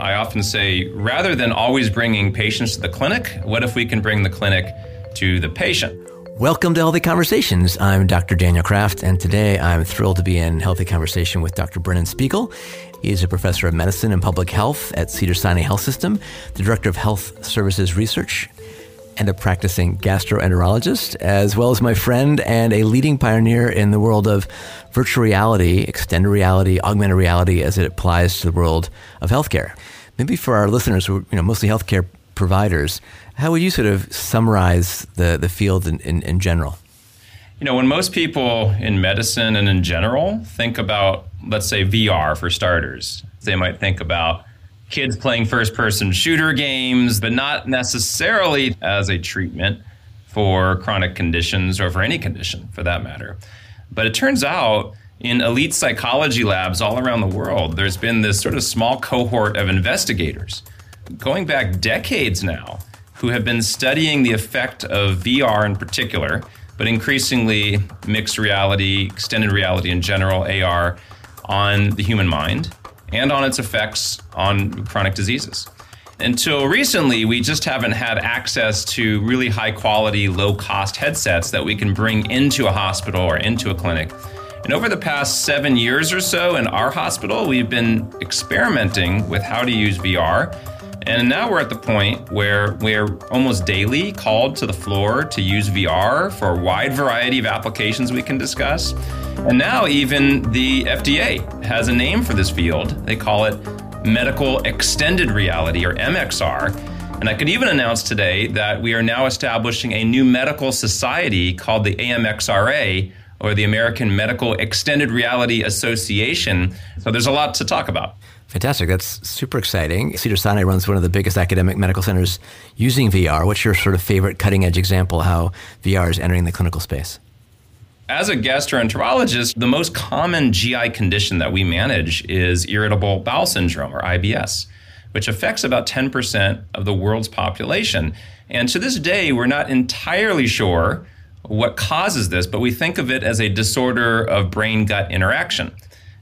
I often say rather than always bringing patients to the clinic, what if we can bring the clinic to the patient? Welcome to Healthy Conversations. I'm Dr. Daniel Kraft, and today I'm thrilled to be in healthy conversation with Dr. Brennan Spiegel. He is a professor of medicine and public health at Cedars-Sinai Health System, the director of health services research, and a practicing gastroenterologist, as well as my friend and a leading pioneer in the world of virtual reality, extended reality, augmented reality as it applies to the world of healthcare. Maybe for our listeners who are you know, mostly healthcare providers, how would you sort of summarize the, the field in, in, in general? You know, when most people in medicine and in general think about, let's say, VR for starters, they might think about kids playing first person shooter games, but not necessarily as a treatment for chronic conditions or for any condition for that matter. But it turns out in elite psychology labs all around the world, there's been this sort of small cohort of investigators going back decades now who have been studying the effect of VR in particular, but increasingly mixed reality, extended reality in general, AR, on the human mind and on its effects on chronic diseases. Until recently, we just haven't had access to really high quality, low cost headsets that we can bring into a hospital or into a clinic. And over the past seven years or so in our hospital, we've been experimenting with how to use VR. And now we're at the point where we're almost daily called to the floor to use VR for a wide variety of applications we can discuss. And now, even the FDA has a name for this field. They call it medical extended reality or MXR. And I could even announce today that we are now establishing a new medical society called the AMXRA or the American Medical Extended Reality Association. So there's a lot to talk about. Fantastic. That's super exciting. Cedars-Sinai runs one of the biggest academic medical centers using VR. What's your sort of favorite cutting edge example how VR is entering the clinical space? As a gastroenterologist, the most common GI condition that we manage is irritable bowel syndrome or IBS, which affects about 10% of the world's population. And to this day, we're not entirely sure what causes this, but we think of it as a disorder of brain gut interaction.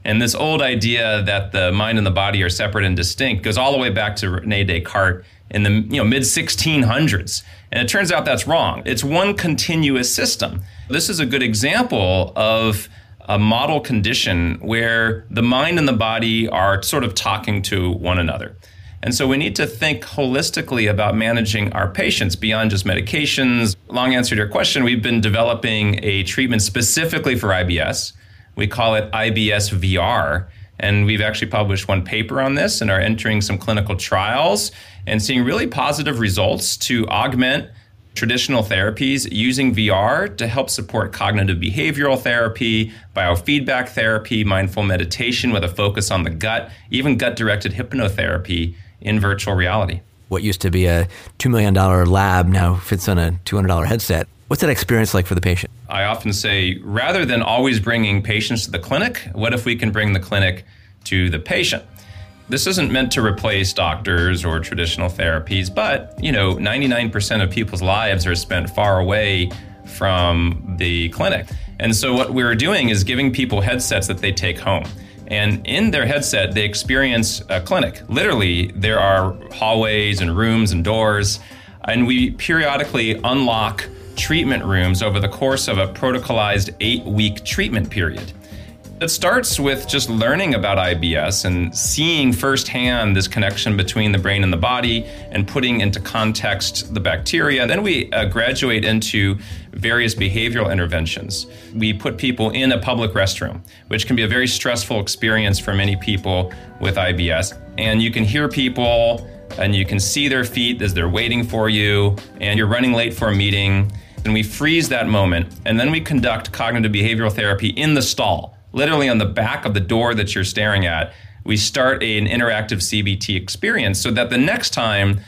And this old idea that the mind and the body are separate and distinct goes all the way back to Rene Descartes in the you know, mid 1600s. And it turns out that's wrong. It's one continuous system. This is a good example of a model condition where the mind and the body are sort of talking to one another. And so we need to think holistically about managing our patients beyond just medications. Long answer to your question, we've been developing a treatment specifically for IBS. We call it IBS VR. And we've actually published one paper on this and are entering some clinical trials and seeing really positive results to augment traditional therapies using VR to help support cognitive behavioral therapy, biofeedback therapy, mindful meditation with a focus on the gut, even gut directed hypnotherapy in virtual reality. What used to be a $2 million lab now fits on a $200 headset. What's that experience like for the patient? I often say rather than always bringing patients to the clinic, what if we can bring the clinic to the patient? This isn't meant to replace doctors or traditional therapies, but, you know, 99% of people's lives are spent far away from the clinic. And so what we're doing is giving people headsets that they take home. And in their headset, they experience a clinic. Literally, there are hallways and rooms and doors. And we periodically unlock treatment rooms over the course of a protocolized eight week treatment period. It starts with just learning about IBS and seeing firsthand this connection between the brain and the body and putting into context the bacteria. Then we uh, graduate into various behavioral interventions. We put people in a public restroom, which can be a very stressful experience for many people with IBS. And you can hear people and you can see their feet as they're waiting for you, and you're running late for a meeting. And we freeze that moment, and then we conduct cognitive behavioral therapy in the stall literally on the back of the door that you're staring at, we start an interactive CBT experience so that the next time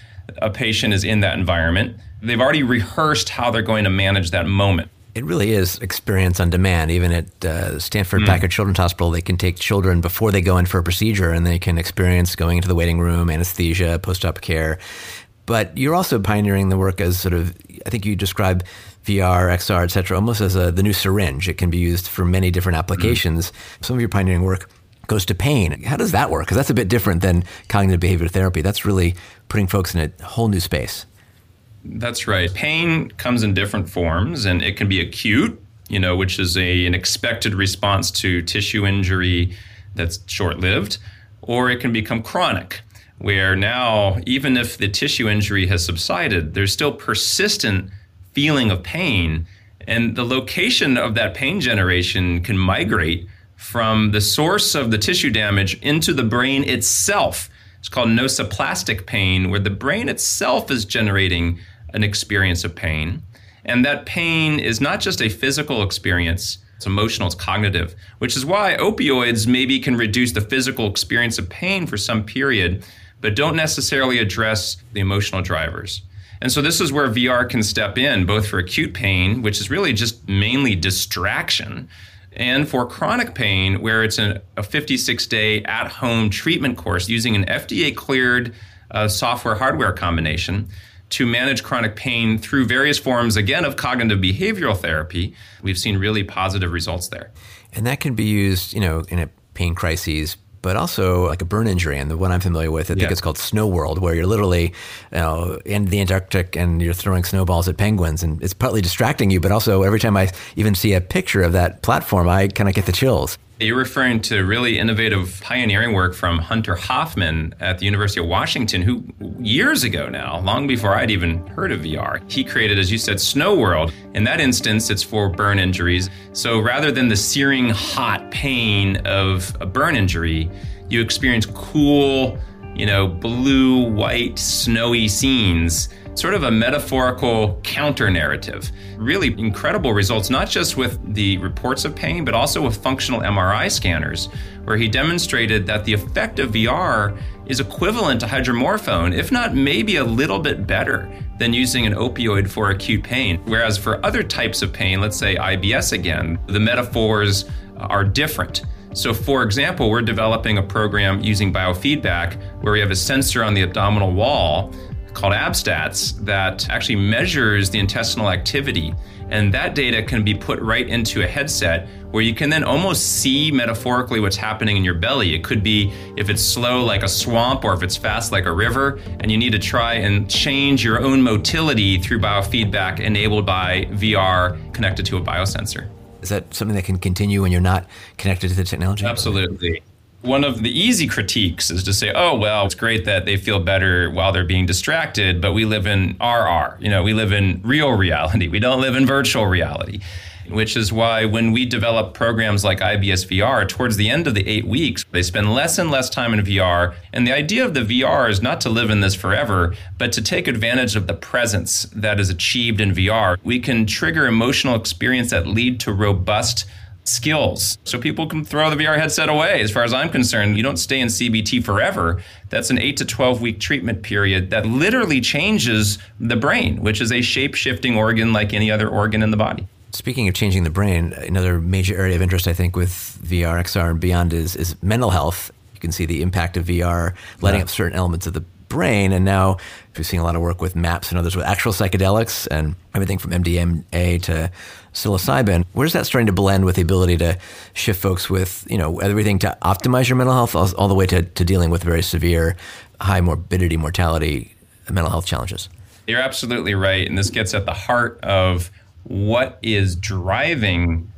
a patient is in that environment, they've already rehearsed how they're going to manage that moment. It really is experience on demand. Even at uh, Stanford mm. Packard Children's Hospital, they can take children before they go in for a procedure and they can experience going into the waiting room, anesthesia, post op care. But you're also pioneering the work as sort of, I think you describe VR, XR, et cetera, almost as a, the new syringe. It can be used for many different applications. Mm. Some of your pioneering work goes to pain. How does that work? Because that's a bit different than cognitive behavior therapy. That's really putting folks in a whole new space. That's right. Pain comes in different forms, and it can be acute, you know, which is a, an expected response to tissue injury that's short lived, or it can become chronic, where now, even if the tissue injury has subsided, there's still persistent feeling of pain. And the location of that pain generation can migrate from the source of the tissue damage into the brain itself. It's called nociplastic pain, where the brain itself is generating an experience of pain. And that pain is not just a physical experience, it's emotional, it's cognitive, which is why opioids maybe can reduce the physical experience of pain for some period, but don't necessarily address the emotional drivers. And so this is where VR can step in, both for acute pain, which is really just mainly distraction, and for chronic pain, where it's a, a 56 day at home treatment course using an FDA cleared uh, software hardware combination to manage chronic pain through various forms, again, of cognitive behavioral therapy. We've seen really positive results there. And that can be used, you know, in a pain crises, but also like a burn injury. And the one I'm familiar with, I think yeah. it's called Snow World, where you're literally you know, in the Antarctic and you're throwing snowballs at penguins. And it's partly distracting you, but also every time I even see a picture of that platform, I kind of get the chills. You're referring to really innovative pioneering work from Hunter Hoffman at the University of Washington, who years ago now, long before I'd even heard of VR, he created, as you said, Snow World. In that instance, it's for burn injuries. So rather than the searing hot pain of a burn injury, you experience cool, you know, blue, white, snowy scenes sort of a metaphorical counter narrative. Really incredible results, not just with the reports of pain, but also with functional MRI scanners, where he demonstrated that the effect of VR is equivalent to hydromorphone, if not maybe a little bit better than using an opioid for acute pain. Whereas for other types of pain, let's say IBS again, the metaphors are different. So, for example, we're developing a program using biofeedback where we have a sensor on the abdominal wall called ABSTATS that actually measures the intestinal activity. And that data can be put right into a headset where you can then almost see metaphorically what's happening in your belly. It could be if it's slow like a swamp or if it's fast like a river, and you need to try and change your own motility through biofeedback enabled by VR connected to a biosensor. Is that something that can continue when you're not connected to the technology? Absolutely one of the easy critiques is to say, oh, well, it's great that they feel better while they're being distracted, but we live in RR. You know, we live in real reality. We don't live in virtual reality, which is why when we develop programs like IBS VR, towards the end of the eight weeks, they spend less and less time in VR. And the idea of the VR is not to live in this forever, but to take advantage of the presence that is achieved in VR. We can trigger emotional experience that lead to robust skills. So people can throw the VR headset away. As far as I'm concerned, you don't stay in CBT forever. That's an 8 to 12 week treatment period that literally changes the brain, which is a shape shifting organ like any other organ in the body. Speaking of changing the brain, another major area of interest, I think, with VR, XR, and beyond is, is mental health. You can see the impact of VR lighting yeah. up certain elements of the brain. And now we're seeing a lot of work with MAPS and others with actual psychedelics and everything from MDMA to psilocybin. Where's that starting to blend with the ability to shift folks with, you know, everything to optimize your mental health all, all the way to, to dealing with very severe high morbidity, mortality, mental health challenges? You're absolutely right. And this gets at the heart of what is driving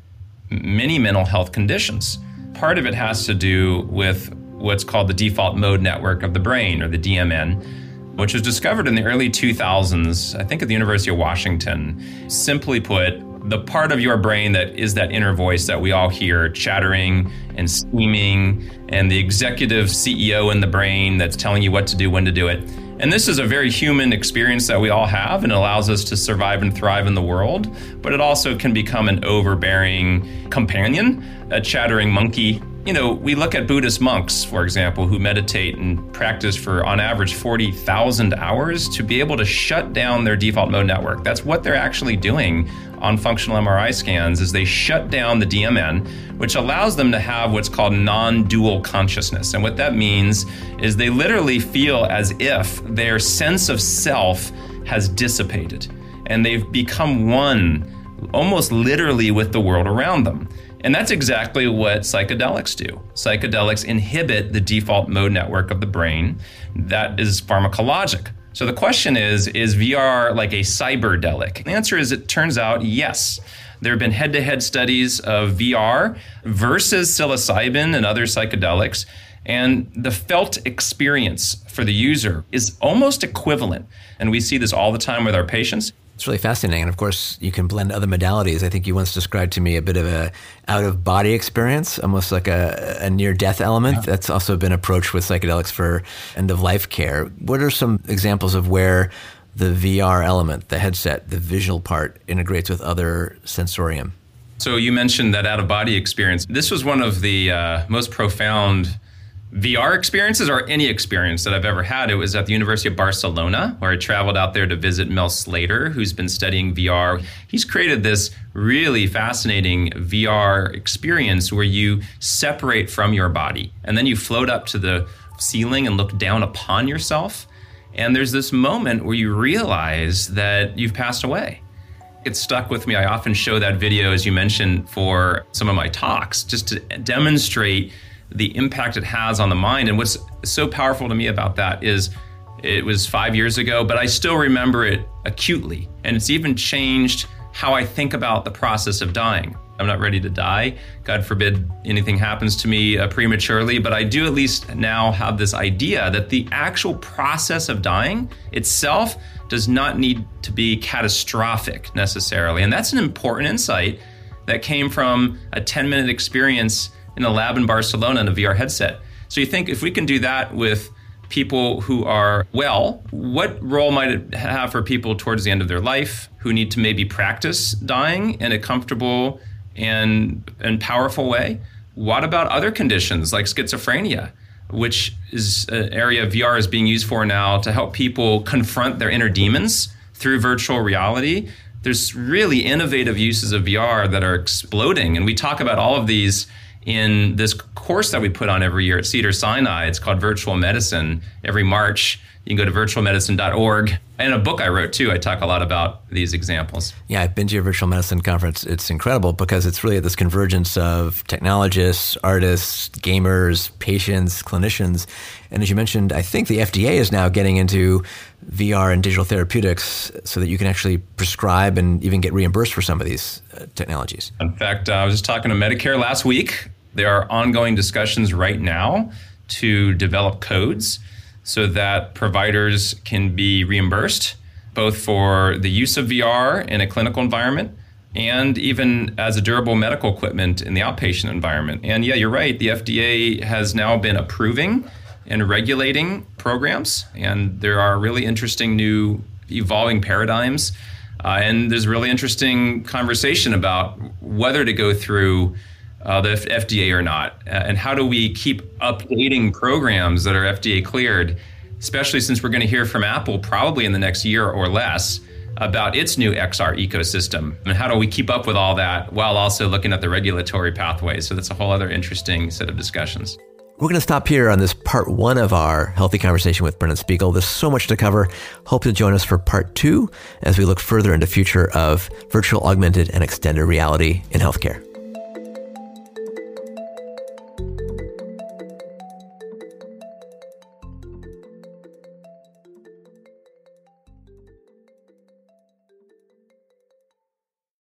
many mental health conditions. Part of it has to do with what's called the default mode network of the brain, or the DMN, which was discovered in the early 2000s, I think at the University of Washington. Simply put, the part of your brain that is that inner voice that we all hear chattering and screaming, and the executive CEO in the brain that's telling you what to do, when to do it. And this is a very human experience that we all have and allows us to survive and thrive in the world, but it also can become an overbearing companion, a chattering monkey you know, we look at Buddhist monks, for example, who meditate and practice for on average 40,000 hours to be able to shut down their default mode network. That's what they're actually doing on functional MRI scans is they shut down the DMN, which allows them to have what's called non-dual consciousness. And what that means is they literally feel as if their sense of self has dissipated and they've become one almost literally with the world around them. And that's exactly what psychedelics do. Psychedelics inhibit the default mode network of the brain that is pharmacologic. So the question is is VR like a cyberdelic? The answer is it turns out yes. There have been head to head studies of VR versus psilocybin and other psychedelics. And the felt experience for the user is almost equivalent. And we see this all the time with our patients. It's really fascinating. And of course, you can blend other modalities. I think you once described to me a bit of a out of body experience, almost like a, a near death element. Yeah. That's also been approached with psychedelics for end of life care. What are some examples of where the VR element, the headset, the visual part integrates with other sensorium? So you mentioned that out of body experience. This was one of the uh, most profound VR experiences or any experience that I've ever had. It was at the University of Barcelona, where I traveled out there to visit Mel Slater, who's been studying VR. He's created this really fascinating VR experience where you separate from your body and then you float up to the ceiling and look down upon yourself. And there's this moment where you realize that you've passed away. It stuck with me. I often show that video, as you mentioned, for some of my talks, just to demonstrate the impact it has on the mind. And what's so powerful to me about that is it was five years ago, but I still remember it acutely. And it's even changed how I think about the process of dying. I'm not ready to die. God forbid anything happens to me uh, prematurely, but I do at least now have this idea that the actual process of dying itself does not need to be catastrophic necessarily. And that's an important insight that came from a 10 minute experience in a lab in Barcelona in a VR headset. So you think if we can do that with people who are well, what role might it have for people towards the end of their life who need to maybe practice dying in a comfortable and and powerful way? What about other conditions like schizophrenia, which is an area VR is being used for now to help people confront their inner demons through virtual reality? There's really innovative uses of VR that are exploding, and we talk about all of these in this course that we put on every year at Cedar Sinai. It's called Virtual Medicine. Every March, you can go to virtualmedicine.org. And a book I wrote too, I talk a lot about these examples. Yeah, I've been to your virtual medicine conference. It's incredible because it's really this convergence of technologists, artists, gamers, patients, clinicians. And as you mentioned, I think the FDA is now getting into VR and digital therapeutics so that you can actually prescribe and even get reimbursed for some of these uh, technologies. In fact, uh, I was just talking to Medicare last week. There are ongoing discussions right now to develop codes so that providers can be reimbursed both for the use of VR in a clinical environment and even as a durable medical equipment in the outpatient environment. And yeah, you're right. The FDA has now been approving and regulating programs, and there are really interesting new evolving paradigms. Uh, and there's really interesting conversation about whether to go through uh, the FDA or not? Uh, and how do we keep updating programs that are FDA cleared, especially since we're going to hear from Apple probably in the next year or less about its new XR ecosystem? And how do we keep up with all that while also looking at the regulatory pathways? So that's a whole other interesting set of discussions. We're going to stop here on this part one of our healthy conversation with Brennan Spiegel. There's so much to cover. Hope to join us for part two as we look further into the future of virtual, augmented, and extended reality in healthcare.